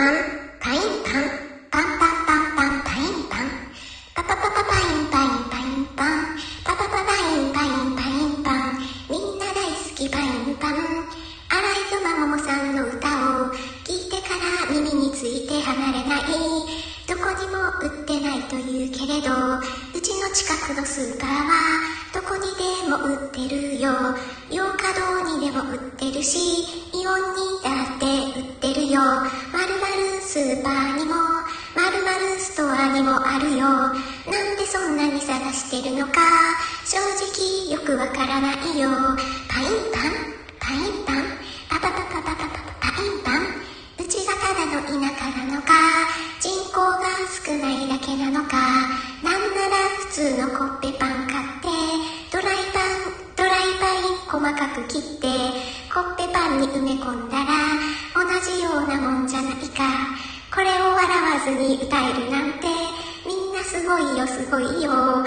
パン、パインパン、パンパンパンパン、パインパン。パパパパパインパインパインパン。パパパパインパインパインパン。みんな大好きパインパン。荒井妻桃さんの歌を聞いてから耳について離れない。どこにも売ってないというけれど、うちの近くのスーパーはどこにでも売ってるよ。洋華堂にでも売ってるし、イオンにだって売ってるよ。スーパーにも、まるまるストアにもあるよ。なんでそんなに探してるのか、正直よくわからないよ。パインパン、パインパン、パパパパパパパパインパン？うちがただの田舎なのか、人口が少ないだけなのか、なんなら普通のコッペパン買って、ドライパン、ドライパイン細かく切って、コッペパンに埋め込んだら、同じようなもんじゃないか。これを笑わずに歌えるなんて、みんなすごいよすごいよ。